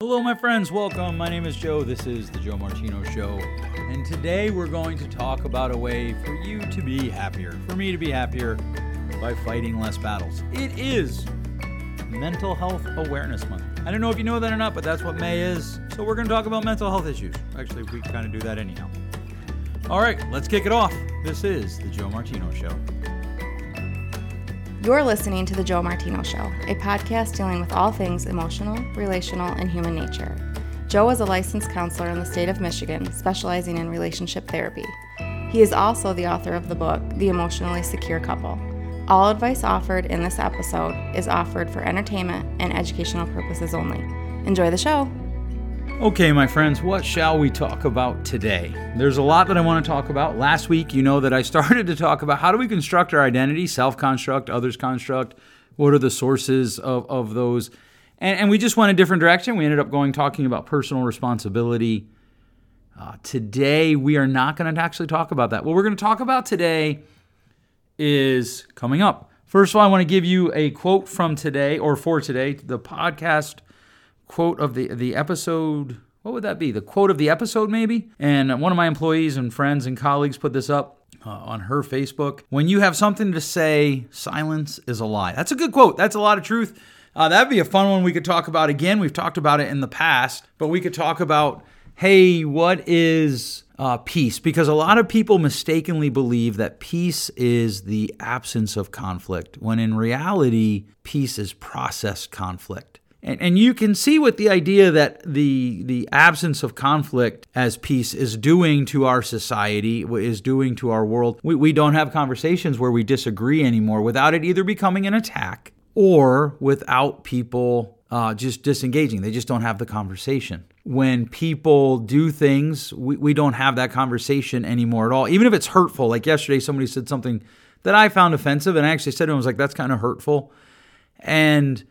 Hello, my friends. Welcome. My name is Joe. This is the Joe Martino Show. And today we're going to talk about a way for you to be happier, for me to be happier by fighting less battles. It is Mental Health Awareness Month. I don't know if you know that or not, but that's what May is. So we're going to talk about mental health issues. Actually, we kind of do that anyhow. All right, let's kick it off. This is the Joe Martino Show. You're listening to The Joe Martino Show, a podcast dealing with all things emotional, relational, and human nature. Joe is a licensed counselor in the state of Michigan, specializing in relationship therapy. He is also the author of the book, The Emotionally Secure Couple. All advice offered in this episode is offered for entertainment and educational purposes only. Enjoy the show! Okay, my friends, what shall we talk about today? There's a lot that I want to talk about. Last week, you know that I started to talk about how do we construct our identity, self construct, others construct, what are the sources of, of those. And, and we just went a different direction. We ended up going talking about personal responsibility. Uh, today, we are not going to actually talk about that. What we're going to talk about today is coming up. First of all, I want to give you a quote from today or for today, the podcast quote of the the episode. What would that be? The quote of the episode, maybe? And one of my employees and friends and colleagues put this up uh, on her Facebook. When you have something to say, silence is a lie. That's a good quote. That's a lot of truth. Uh, that'd be a fun one we could talk about again. We've talked about it in the past, but we could talk about hey, what is uh, peace? Because a lot of people mistakenly believe that peace is the absence of conflict, when in reality, peace is processed conflict. And, and you can see what the idea that the the absence of conflict as peace is doing to our society, is doing to our world. We, we don't have conversations where we disagree anymore without it either becoming an attack or without people uh, just disengaging. They just don't have the conversation. When people do things, we, we don't have that conversation anymore at all. Even if it's hurtful. Like yesterday, somebody said something that I found offensive, and I actually said to him, I was like, that's kind of hurtful. And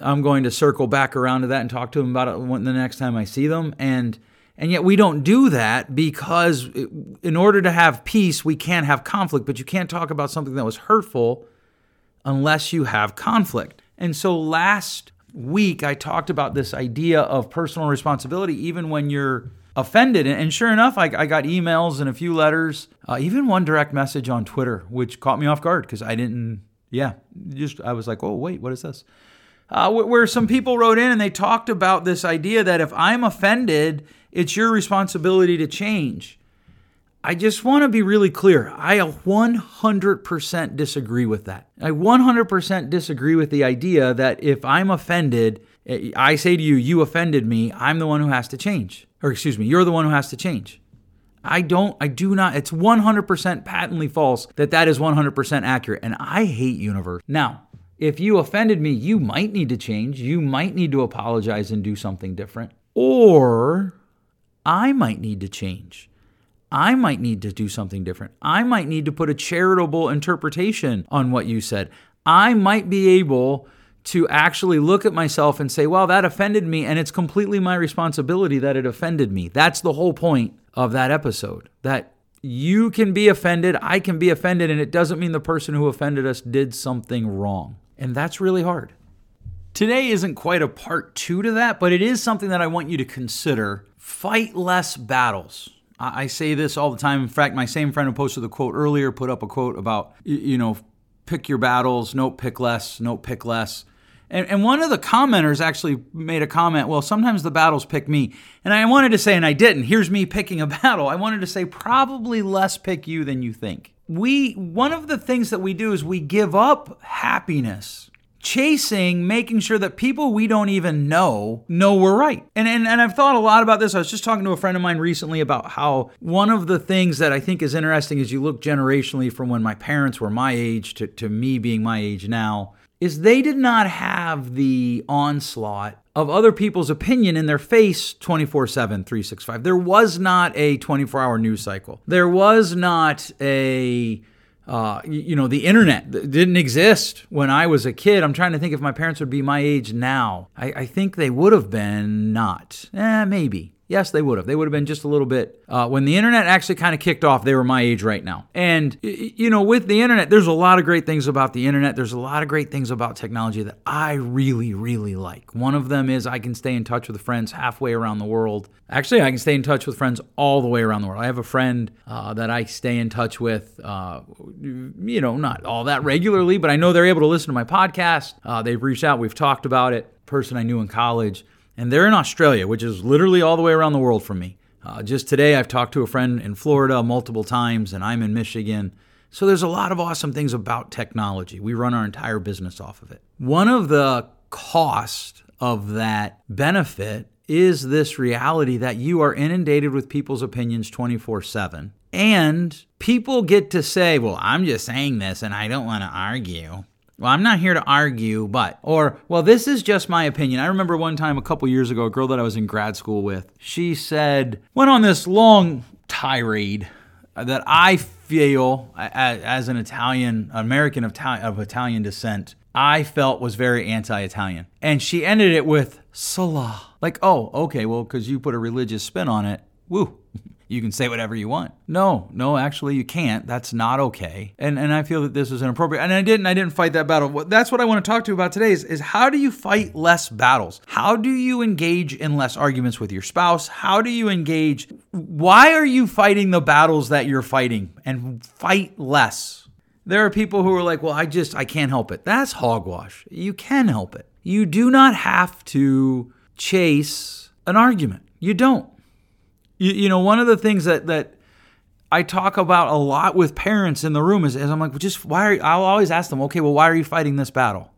I'm going to circle back around to that and talk to them about it the next time I see them. And and yet we don't do that because in order to have peace, we can't have conflict. But you can't talk about something that was hurtful unless you have conflict. And so last week I talked about this idea of personal responsibility, even when you're offended. And sure enough, I, I got emails and a few letters, uh, even one direct message on Twitter, which caught me off guard because I didn't. Yeah, just I was like, oh wait, what is this? Uh, where some people wrote in and they talked about this idea that if I'm offended, it's your responsibility to change. I just want to be really clear. I 100% disagree with that. I 100% disagree with the idea that if I'm offended, eh, I say to you, you offended me, I'm the one who has to change. Or excuse me, you're the one who has to change. I don't, I do not, it's 100% patently false that that is 100% accurate. And I hate universe. Now, if you offended me, you might need to change. You might need to apologize and do something different. Or I might need to change. I might need to do something different. I might need to put a charitable interpretation on what you said. I might be able to actually look at myself and say, well, that offended me, and it's completely my responsibility that it offended me. That's the whole point of that episode. That you can be offended, I can be offended, and it doesn't mean the person who offended us did something wrong. And that's really hard. Today isn't quite a part two to that, but it is something that I want you to consider. Fight less battles. I say this all the time. In fact, my same friend who posted the quote earlier put up a quote about, you know, pick your battles, note pick less, note pick less. And, and one of the commenters actually made a comment, well, sometimes the battles pick me. And I wanted to say, and I didn't, here's me picking a battle. I wanted to say, probably less pick you than you think we one of the things that we do is we give up happiness chasing making sure that people we don't even know know we're right. And, and and i've thought a lot about this. I was just talking to a friend of mine recently about how one of the things that i think is interesting is you look generationally from when my parents were my age to, to me being my age now is they did not have the onslaught of other people's opinion in their face 24 7, 365. There was not a 24 hour news cycle. There was not a, uh, you know, the internet didn't exist when I was a kid. I'm trying to think if my parents would be my age now. I, I think they would have been not. Eh, maybe. Yes, they would have. They would have been just a little bit. Uh, when the internet actually kind of kicked off, they were my age right now. And, you know, with the internet, there's a lot of great things about the internet. There's a lot of great things about technology that I really, really like. One of them is I can stay in touch with friends halfway around the world. Actually, I can stay in touch with friends all the way around the world. I have a friend uh, that I stay in touch with, uh, you know, not all that regularly, but I know they're able to listen to my podcast. Uh, they've reached out, we've talked about it. Person I knew in college and they're in Australia, which is literally all the way around the world from me. Uh, just today, I've talked to a friend in Florida multiple times, and I'm in Michigan. So there's a lot of awesome things about technology. We run our entire business off of it. One of the cost of that benefit is this reality that you are inundated with people's opinions 24 7. And people get to say, well, I'm just saying this and I don't want to argue. Well, I'm not here to argue, but, or, well, this is just my opinion. I remember one time a couple years ago, a girl that I was in grad school with, she said, went on this long tirade that I feel, as an Italian, American of, of Italian descent, I felt was very anti Italian. And she ended it with Selah. Like, oh, okay, well, because you put a religious spin on it, woo you can say whatever you want. No, no, actually you can't. That's not okay. And and I feel that this is inappropriate. And I didn't I didn't fight that battle. That's what I want to talk to you about today is, is how do you fight less battles? How do you engage in less arguments with your spouse? How do you engage why are you fighting the battles that you're fighting and fight less? There are people who are like, "Well, I just I can't help it." That's hogwash. You can help it. You do not have to chase an argument. You don't. You, you know, one of the things that that I talk about a lot with parents in the room is, is I'm like, well, just why? Are you, I'll always ask them, okay, well, why are you fighting this battle?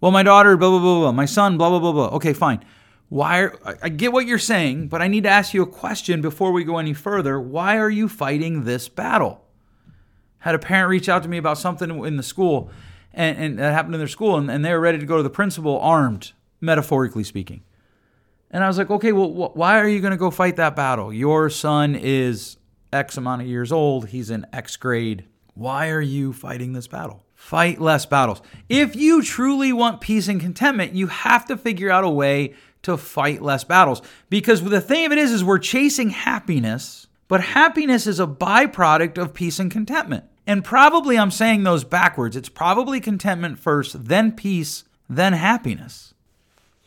Well, my daughter, blah blah blah blah. My son, blah blah blah blah. Okay, fine. Why? Are, I get what you're saying, but I need to ask you a question before we go any further. Why are you fighting this battle? Had a parent reach out to me about something in the school, and, and that happened in their school, and, and they were ready to go to the principal armed, metaphorically speaking. And I was like, okay, well, wh- why are you going to go fight that battle? Your son is X amount of years old. He's in X grade. Why are you fighting this battle? Fight less battles. If you truly want peace and contentment, you have to figure out a way to fight less battles. Because the thing of it is, is we're chasing happiness, but happiness is a byproduct of peace and contentment. And probably I'm saying those backwards. It's probably contentment first, then peace, then happiness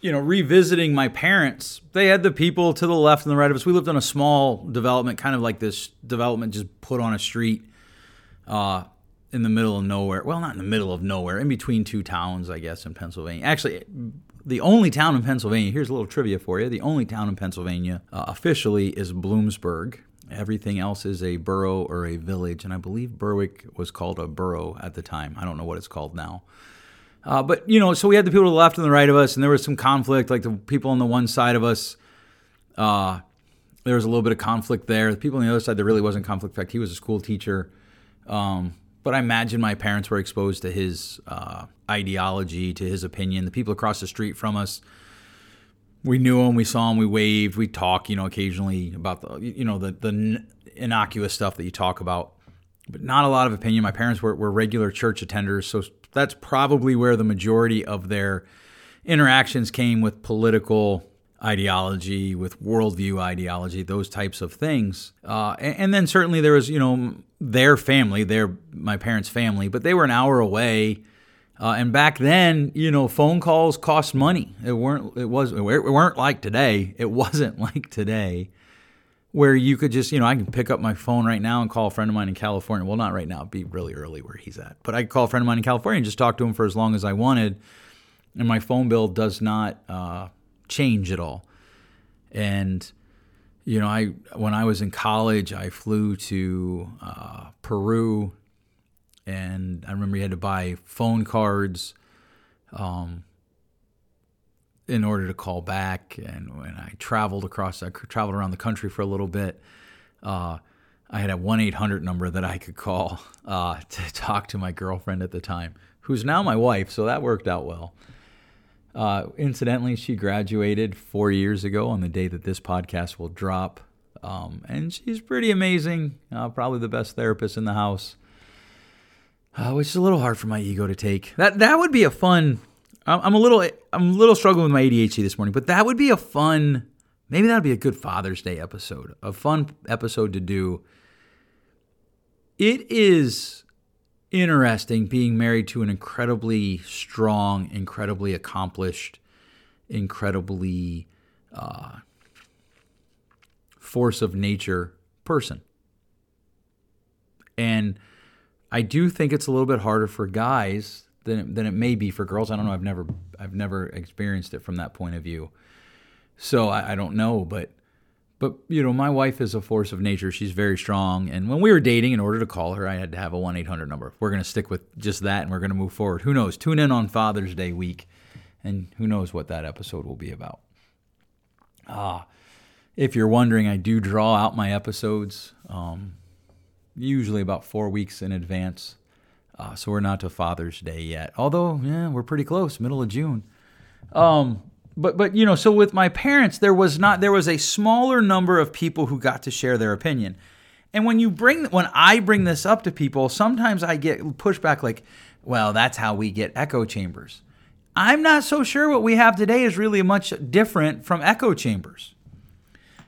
you know, revisiting my parents, they had the people to the left and the right of us. We lived on a small development, kind of like this development just put on a street uh, in the middle of nowhere. Well, not in the middle of nowhere, in between two towns, I guess, in Pennsylvania. Actually, the only town in Pennsylvania, here's a little trivia for you the only town in Pennsylvania uh, officially is Bloomsburg. Everything else is a borough or a village, and I believe Berwick was called a borough at the time. I don't know what it's called now. Uh, but you know, so we had the people to the left and the right of us, and there was some conflict. Like the people on the one side of us, uh, there was a little bit of conflict there. The people on the other side, there really wasn't conflict. In fact, he was a school teacher. Um, but I imagine my parents were exposed to his uh, ideology, to his opinion. The people across the street from us, we knew him, we saw him, we waved, we talk, you know, occasionally about the, you know, the the innocuous stuff that you talk about, but not a lot of opinion. My parents were, were regular church attenders, so that's probably where the majority of their interactions came with political ideology, with worldview ideology, those types of things. Uh, and, and, then certainly there was, you know, their family, their my parents' family, but they were an hour away. Uh, and back then, you know, phone calls cost money. It weren't. It was. It weren't like today. It wasn't like today where you could just, you know, I can pick up my phone right now and call a friend of mine in California. Well, not right now, it'd be really early where he's at. But I could call a friend of mine in California and just talk to him for as long as I wanted. And my phone bill does not uh, change at all. And, you know, I when I was in college, I flew to uh, Peru and I remember you had to buy phone cards. Um, in order to call back. And when I traveled across, I traveled around the country for a little bit. Uh, I had a 1 800 number that I could call uh, to talk to my girlfriend at the time, who's now my wife, so that worked out well. Uh, incidentally, she graduated four years ago on the day that this podcast will drop. Um, and she's pretty amazing, uh, probably the best therapist in the house. Uh, which is a little hard for my ego to take. That that would be a fun I'm a little I'm a little struggling with my ADHD this morning, but that would be a fun Maybe that'd be a good Father's Day episode, a fun episode to do. It is interesting being married to an incredibly strong, incredibly accomplished, incredibly uh, force of nature person. And I do think it's a little bit harder for guys than it, than it may be for girls. I don't know. I've never I've never experienced it from that point of view, so I, I don't know. But but you know, my wife is a force of nature. She's very strong. And when we were dating, in order to call her, I had to have a one eight hundred number. We're gonna stick with just that, and we're gonna move forward. Who knows? Tune in on Father's Day week, and who knows what that episode will be about. Ah, if you're wondering, I do draw out my episodes. Um, usually about four weeks in advance. Uh, so we're not to Father's Day yet. Although, yeah, we're pretty close, middle of June. Um, but but you know, so with my parents, there was not there was a smaller number of people who got to share their opinion. And when you bring when I bring this up to people, sometimes I get pushback like, "Well, that's how we get echo chambers." I'm not so sure what we have today is really much different from echo chambers.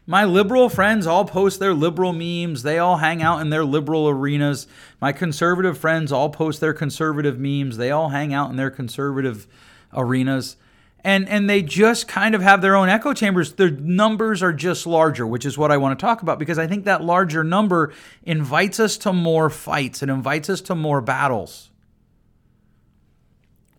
My liberal friends all post their liberal memes. They all hang out in their liberal arenas. My conservative friends all post their conservative memes. They all hang out in their conservative arenas. And and they just kind of have their own echo chambers. Their numbers are just larger, which is what I want to talk about because I think that larger number invites us to more fights. It invites us to more battles.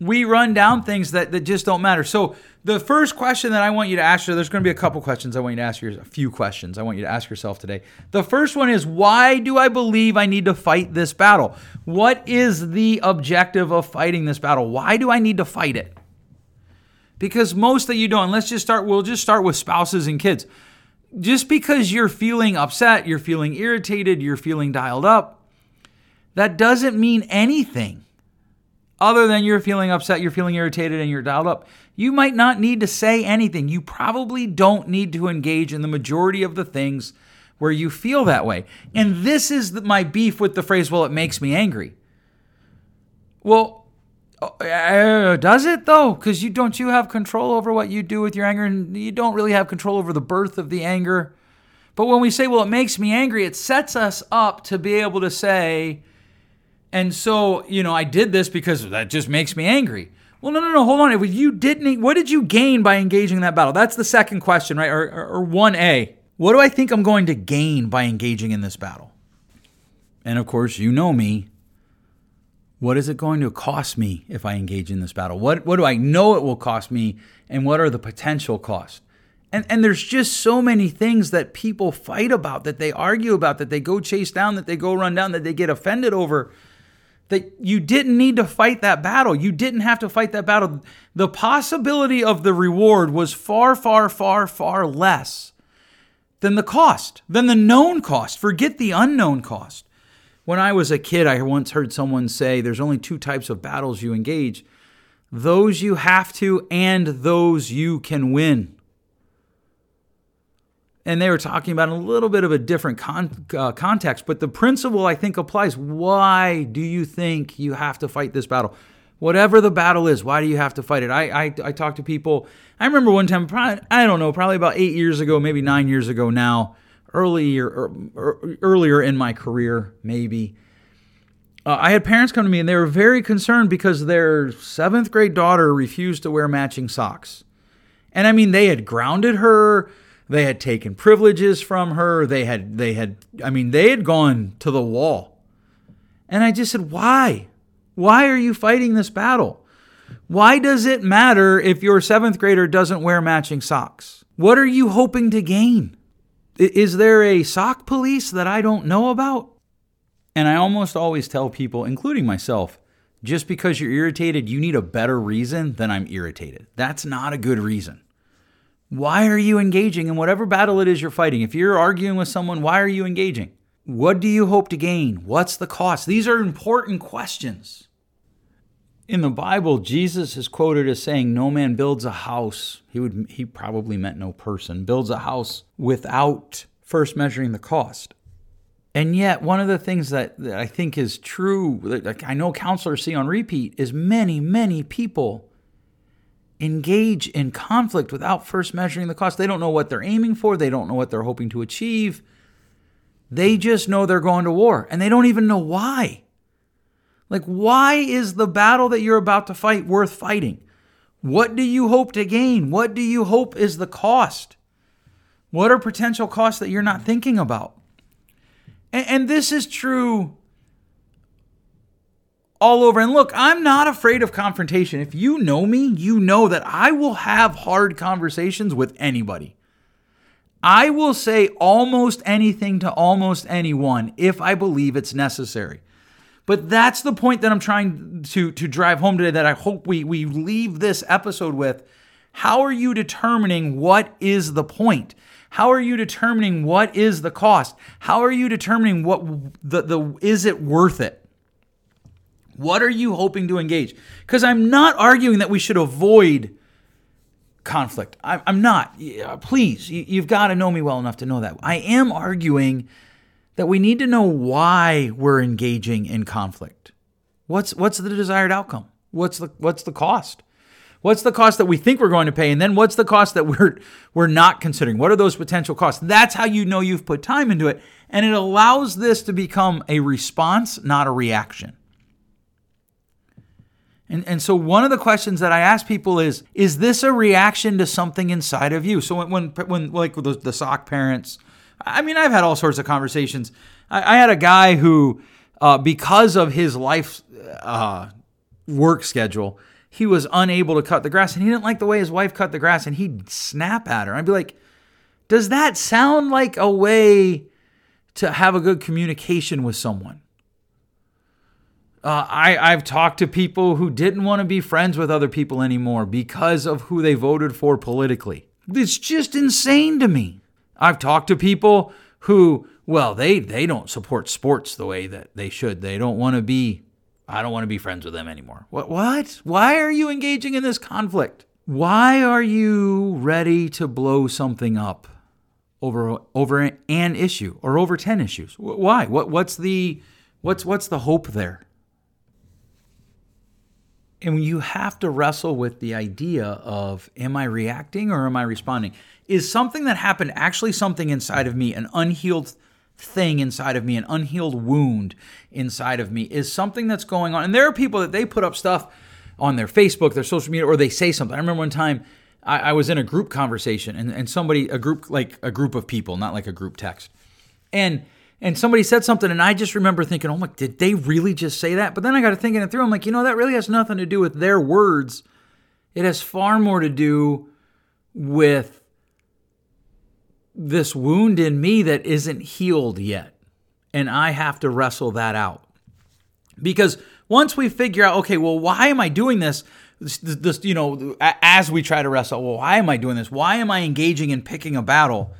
We run down things that, that just don't matter. So the first question that I want you to ask, there's going to be a couple questions I want you to ask, a few questions I want you to ask yourself today. The first one is why do I believe I need to fight this battle? What is the objective of fighting this battle? Why do I need to fight it? Because most that you don't, let's just start, we'll just start with spouses and kids. Just because you're feeling upset, you're feeling irritated, you're feeling dialed up, that doesn't mean anything other than you're feeling upset, you're feeling irritated, and you're dialed up. You might not need to say anything. You probably don't need to engage in the majority of the things where you feel that way. And this is my beef with the phrase, well, it makes me angry. Well, uh, does it though? Because you don't you have control over what you do with your anger, and you don't really have control over the birth of the anger. But when we say, well, it makes me angry, it sets us up to be able to say, and so, you know, I did this because that just makes me angry. Well, no, no, no. Hold on. If you didn't, what did you gain by engaging in that battle? That's the second question, right? Or, or, 1A. What do I think I'm going to gain by engaging in this battle? And of course, you know me. What is it going to cost me if I engage in this battle? What, what do I know it will cost me? And what are the potential costs? And, and there's just so many things that people fight about, that they argue about, that they go chase down, that they go run down, that they get offended over that you didn't need to fight that battle. You didn't have to fight that battle. The possibility of the reward was far, far, far, far less than the cost, than the known cost. Forget the unknown cost. When I was a kid, I once heard someone say there's only two types of battles you engage those you have to, and those you can win and they were talking about a little bit of a different con- uh, context, but the principle I think applies. Why do you think you have to fight this battle? Whatever the battle is, why do you have to fight it? I I, I talk to people. I remember one time, probably, I don't know, probably about eight years ago, maybe nine years ago now, earlier or, or earlier in my career, maybe. Uh, I had parents come to me and they were very concerned because their seventh grade daughter refused to wear matching socks. And I mean, they had grounded her they had taken privileges from her. They had they had I mean they had gone to the wall. And I just said, "Why? Why are you fighting this battle? Why does it matter if your 7th grader doesn't wear matching socks? What are you hoping to gain? Is there a sock police that I don't know about?" And I almost always tell people, including myself, just because you're irritated, you need a better reason than I'm irritated. That's not a good reason. Why are you engaging in whatever battle it is you're fighting? If you're arguing with someone, why are you engaging? What do you hope to gain? What's the cost? These are important questions. In the Bible, Jesus is quoted as saying, "No man builds a house." He would he probably meant no person builds a house without first measuring the cost. And yet, one of the things that, that I think is true, that I know counselors see on repeat, is many, many people engage in conflict without first measuring the cost. They don't know what they're aiming for, they don't know what they're hoping to achieve. They just know they're going to war and they don't even know why. Like, why is the battle that you're about to fight worth fighting? What do you hope to gain? What do you hope is the cost? What are potential costs that you're not thinking about? And, and this is true all over. And look, I'm not afraid of confrontation. If you know me, you know that I will have hard conversations with anybody. I will say almost anything to almost anyone if I believe it's necessary. But that's the point that I'm trying to, to drive home today that I hope we, we leave this episode with. How are you determining what is the point? How are you determining what is the cost? How are you determining what the, the is it worth it? What are you hoping to engage? Because I'm not arguing that we should avoid conflict. I, am not. Please, you've got to know me well enough to know that. I am arguing that we need to know why we're engaging in conflict. What's what's the desired outcome? What's the what's the cost? What's the cost that we think we're going to pay and then what's the cost that we're we're not considering? What are those potential costs? That's how you know you've put time into it and it allows this to become a response, not a reaction. And, and so one of the questions that I ask people is, is this a reaction to something inside of you? So when, when, when like the, the sock parents, I mean, I've had all sorts of conversations. I, I had a guy who, uh, because of his life uh, work schedule, he was unable to cut the grass and he didn't like the way his wife cut the grass and he'd snap at her. I'd be like, does that sound like a way to have a good communication with someone? Uh, I, I've talked to people who didn't want to be friends with other people anymore because of who they voted for politically. It's just insane to me. I've talked to people who, well, they, they don't support sports the way that they should. They don't want to be, I don't want to be friends with them anymore. What? What? Why are you engaging in this conflict? Why are you ready to blow something up over over an issue or over 10 issues? Why? What what's the what's what's the hope there? And you have to wrestle with the idea of am I reacting or am I responding? Is something that happened actually something inside of me, an unhealed thing inside of me, an unhealed wound inside of me? Is something that's going on? And there are people that they put up stuff on their Facebook, their social media, or they say something. I remember one time I, I was in a group conversation and, and somebody, a group, like a group of people, not like a group text. And and somebody said something, and I just remember thinking, oh my, did they really just say that? But then I got to thinking it through. I'm like, you know, that really has nothing to do with their words. It has far more to do with this wound in me that isn't healed yet. And I have to wrestle that out. Because once we figure out, okay, well, why am I doing this? This, this, you know, as we try to wrestle, well, why am I doing this? Why am I engaging in picking a battle?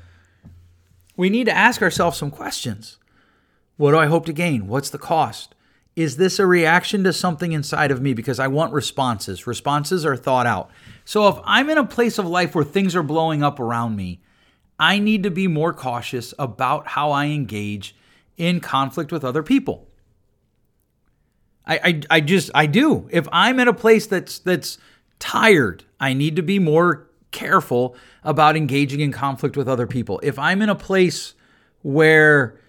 We need to ask ourselves some questions. What do I hope to gain? What's the cost? Is this a reaction to something inside of me? Because I want responses. Responses are thought out. So if I'm in a place of life where things are blowing up around me, I need to be more cautious about how I engage in conflict with other people. I, I, I just I do. If I'm in a place that's that's tired, I need to be more careful about engaging in conflict with other people. If I'm in a place where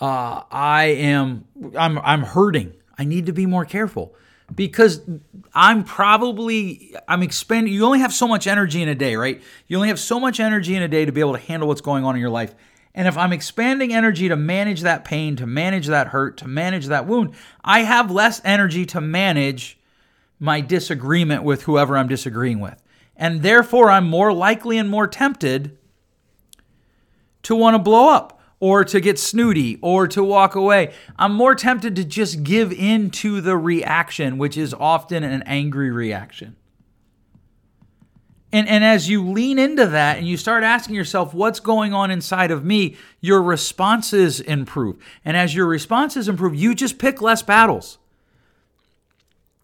uh, I am I'm I'm hurting, I need to be more careful because I'm probably I'm expending. You only have so much energy in a day, right? You only have so much energy in a day to be able to handle what's going on in your life. And if I'm expanding energy to manage that pain, to manage that hurt, to manage that wound, I have less energy to manage my disagreement with whoever I'm disagreeing with and therefore I'm more likely and more tempted to want to blow up or to get snooty or to walk away. I'm more tempted to just give in to the reaction, which is often an angry reaction. And, and as you lean into that and you start asking yourself, what's going on inside of me, your responses improve. And as your responses improve, you just pick less battles.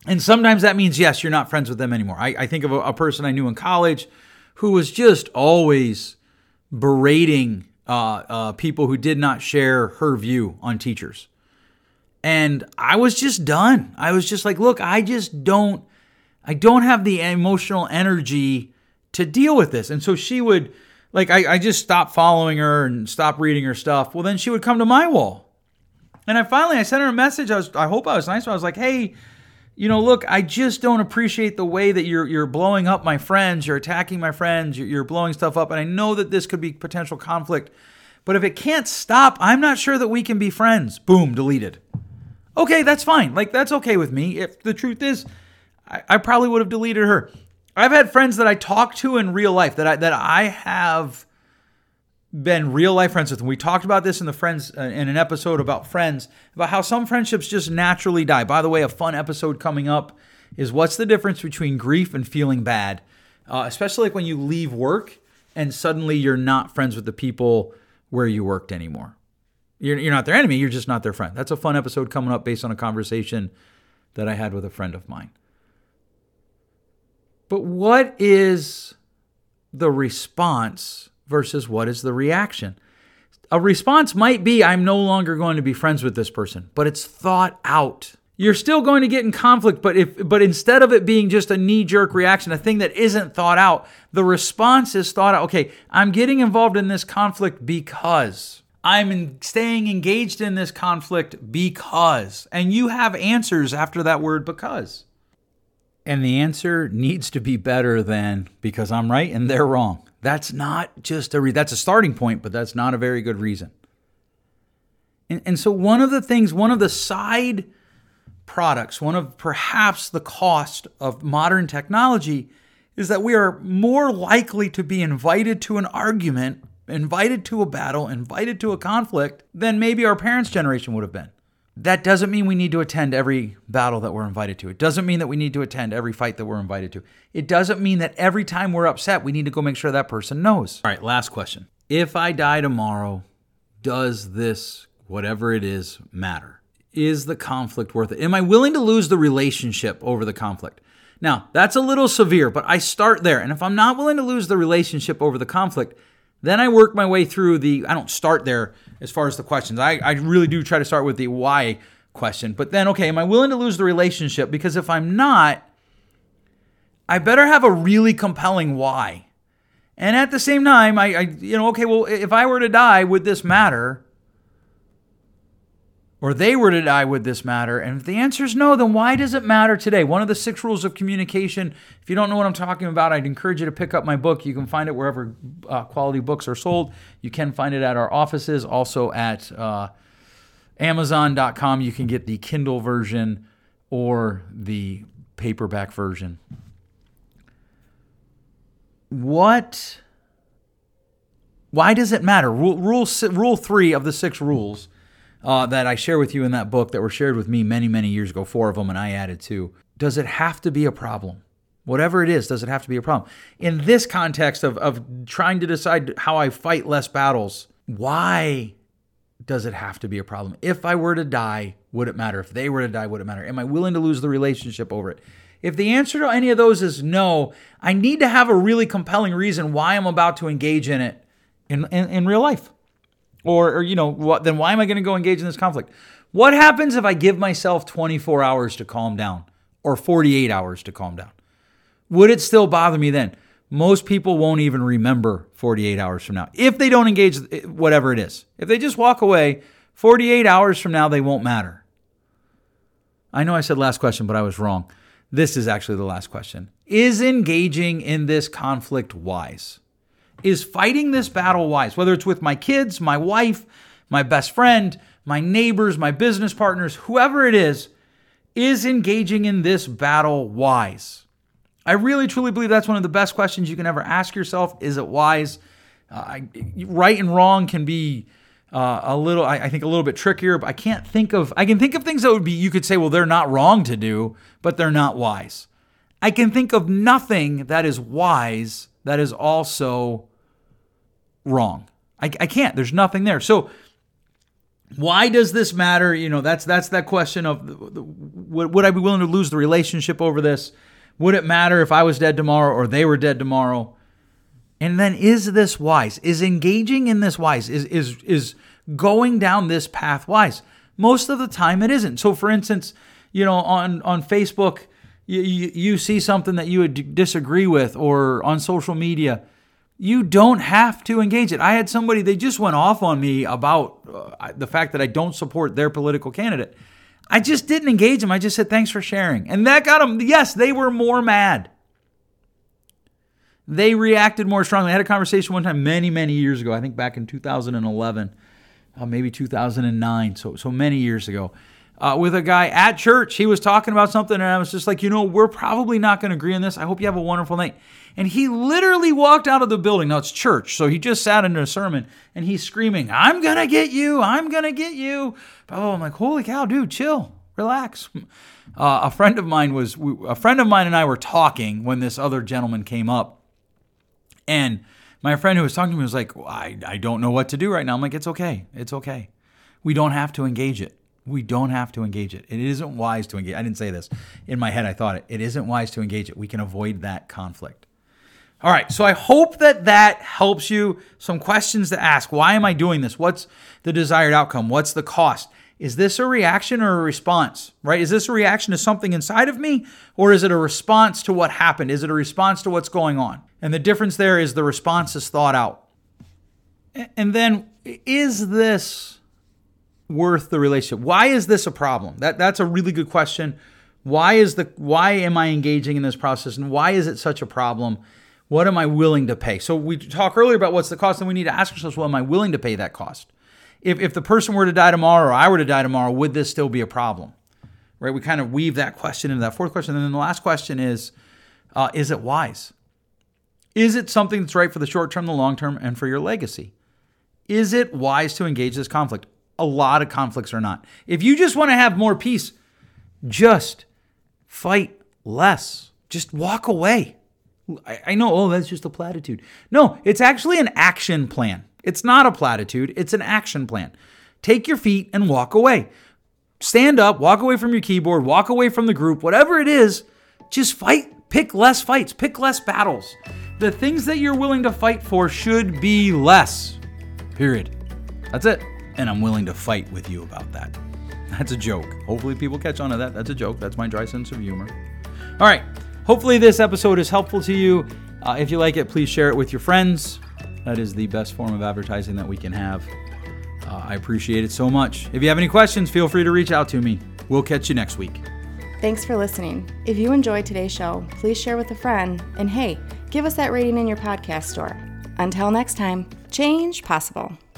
And sometimes that means, yes, you're not friends with them anymore. I, I think of a, a, person I knew in college who was just always berating uh, uh, people who did not share her view on teachers. And I was just done. I was just like, look, I just don't. I don't have the emotional energy to deal with this. And so she would, like, I, I just stopped following her and stopped reading her stuff. Well, then she would come to my wall. And I finally, I sent her a message. I was, I hope I was nice. But I was like, hey, you know, look, I just don't appreciate the way that you're you're blowing up my friends, you're attacking my friends, you're, blowing stuff up, and I know that this could be potential conflict. But if it can't stop, I'm not sure that we can be friends. Boom, deleted. Okay, that's fine. Like that's okay with me. If the truth is, I, I probably would have deleted her. I've had friends that I talk to in real life that I that I have been real life friends with. And we talked about this in the friends uh, in an episode about friends about how some friendships just naturally die. By the way, a fun episode coming up is what's the difference between grief and feeling bad, uh, especially like when you leave work and suddenly you're not friends with the people where you worked anymore. You're, you're not their enemy, you're just not their friend. That's a fun episode coming up based on a conversation that I had with a friend of mine. But what is the response versus what is the reaction? A response might be, I'm no longer going to be friends with this person, but it's thought out. You're still going to get in conflict, but if but instead of it being just a knee-jerk reaction, a thing that isn't thought out, the response is thought out. Okay, I'm getting involved in this conflict because I'm in, staying engaged in this conflict because. And you have answers after that word because. And the answer needs to be better than because I'm right and they're wrong. That's not just a re- that's a starting point, but that's not a very good reason. And, and so one of the things, one of the side products, one of perhaps the cost of modern technology is that we are more likely to be invited to an argument, invited to a battle, invited to a conflict than maybe our parents' generation would have been. That doesn't mean we need to attend every battle that we're invited to. It doesn't mean that we need to attend every fight that we're invited to. It doesn't mean that every time we're upset, we need to go make sure that person knows. All right, last question. If I die tomorrow, does this, whatever it is, matter? Is the conflict worth it? Am I willing to lose the relationship over the conflict? Now, that's a little severe, but I start there. And if I'm not willing to lose the relationship over the conflict, then I work my way through the, I don't start there as far as the questions. I, I really do try to start with the why question. But then, okay, am I willing to lose the relationship? Because if I'm not, I better have a really compelling why. And at the same time, I, I you know, okay, well, if I were to die, would this matter? Or they were to die, would this matter? And if the answer is no, then why does it matter today? One of the six rules of communication. If you don't know what I'm talking about, I'd encourage you to pick up my book. You can find it wherever uh, quality books are sold. You can find it at our offices, also at uh, Amazon.com. You can get the Kindle version or the paperback version. What? Why does it matter? Rule, rule, rule three of the six rules uh, that I share with you in that book that were shared with me many, many years ago, four of them, and I added two. Does it have to be a problem? Whatever it is, does it have to be a problem? In this context of, of trying to decide how I fight less battles, why does it have to be a problem? If I were to die, would it matter? If they were to die, would it matter? Am I willing to lose the relationship over it? If the answer to any of those is no, I need to have a really compelling reason why I'm about to engage in it in, in, in real life. Or, or you know, what, then why am I going to go engage in this conflict? What happens if I give myself 24 hours to calm down or 48 hours to calm down? Would it still bother me then? Most people won't even remember 48 hours from now if they don't engage eh, whatever it is. If they just walk away, 48 hours from now, they won't matter. I know I said last question, but I was wrong. This is actually the last question. Is engaging in this conflict wise? Is fighting this battle wise, whether it's with my kids, my wife, my best friend, my neighbors, my business partners, whoever it is, is engaging in this battle wise? I really truly believe that's one of the best questions you can ever ask yourself. Is it wise? Uh, right and wrong can be uh, a little, I, I, think, a little bit trickier. But I can't think of. I can think of things that would be. You could say, well, they're not wrong to do, but they're not wise. I can think of nothing that is wise that is also wrong. I, I can't. There's nothing there. So why does this matter? You know, that's that's that question of would, would I be willing to lose the relationship over this? Would it matter if I was dead tomorrow or they were dead tomorrow? And then is this wise? Is engaging in this wise? Is is is going down this path wise? Most of the time it isn't. So for instance, you know, on on Facebook, you, you, you see something that you would disagree with or on social media, you don't have to engage it. I had somebody, they just went off on me about uh, the fact that I don't support their political candidate. I just didn't engage them. I just said, thanks for sharing. And that got them, yes, they were more mad. They reacted more strongly. I had a conversation one time many, many years ago, I think back in 2011, uh, maybe 2009, so, so many years ago uh, with a guy at church. He was talking about something, and I was just like, you know, we're probably not going to agree on this. I hope you have a wonderful night. And he literally walked out of the building. Now it's church, so he just sat in a sermon and he's screaming, I'm to get you. I'm to get you. Oh, I'm like, holy cow, dude, chill, relax. Uh, a friend of mine was, a friend of mine and I were talking when this other gentleman came up. And my friend who was talking to me was like, I, I don't know what to do right now. I'm like, it's okay. It's okay. We don't have to engage it. We don't have to engage it. It isn't wise to engage. I didn't say this. In my head, I thought it. It isn't wise to engage it. We can avoid that conflict. All right, so I hope that that helps you. Some questions to ask. Why am I doing this? What's the desired outcome? What's the cost? Is this a reaction or a response? Right? Is this a reaction to something inside of me or is it a response to what happened? Is it a response to what's going on? And the difference there is the response is thought out. And then is this worth the relationship? Why is this a problem? That that's a really good question. Why is the why am I engaging in this process and why is it such a problem? What am I willing to pay? So we talked earlier about what's the cost, and we need to ask ourselves, well, am I willing to pay that cost? If if the person were to die tomorrow or I were to die tomorrow, would this still be a problem? Right? We kind of weave that question into that fourth question. And then the last question is, uh, is it wise? Is it something that's right for the short term, the long term, and for your legacy? Is it wise to engage this conflict? A lot of conflicts are not. If you just want to have more peace, just fight less. Just walk away. I, I, know, oh, that's just a platitude. No, it's actually an action plan. It's not a platitude, it's an action plan. Take your feet and walk away. Stand up, walk away from your keyboard, walk away from the group, whatever it is, just fight. Pick less fights, pick less battles. The things that you're willing to fight for should be less. Period. That's it and I'm willing to fight with you about that. That's a joke. Hopefully, people catch on to that. That's a joke. That's my dry sense of humor. All right. Hopefully, this episode is helpful to you. Uh, if you like it, please share it with your friends. That is the best form of advertising that we can have. Uh, I appreciate it so much. If you have any questions, feel free to reach out to me. We'll catch you next week. Thanks for listening. If you enjoyed today's show, please share with a friend. And hey, give us that rating in your podcast store. Until next time, change possible.